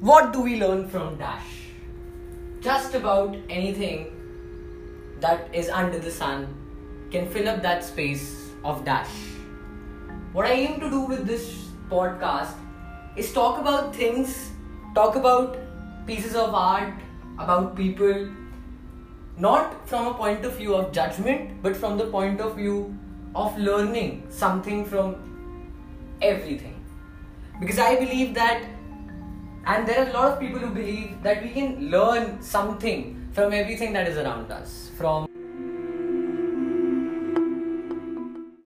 what do we learn from Dash? Just about anything that is under the sun can fill up that space of Dash. What I aim to do with this podcast is talk about things, talk about pieces of art, about people, not from a point of view of judgment, but from the point of view of learning something from everything. Because I believe that, and there are a lot of people who believe that we can learn something from everything that is around us. From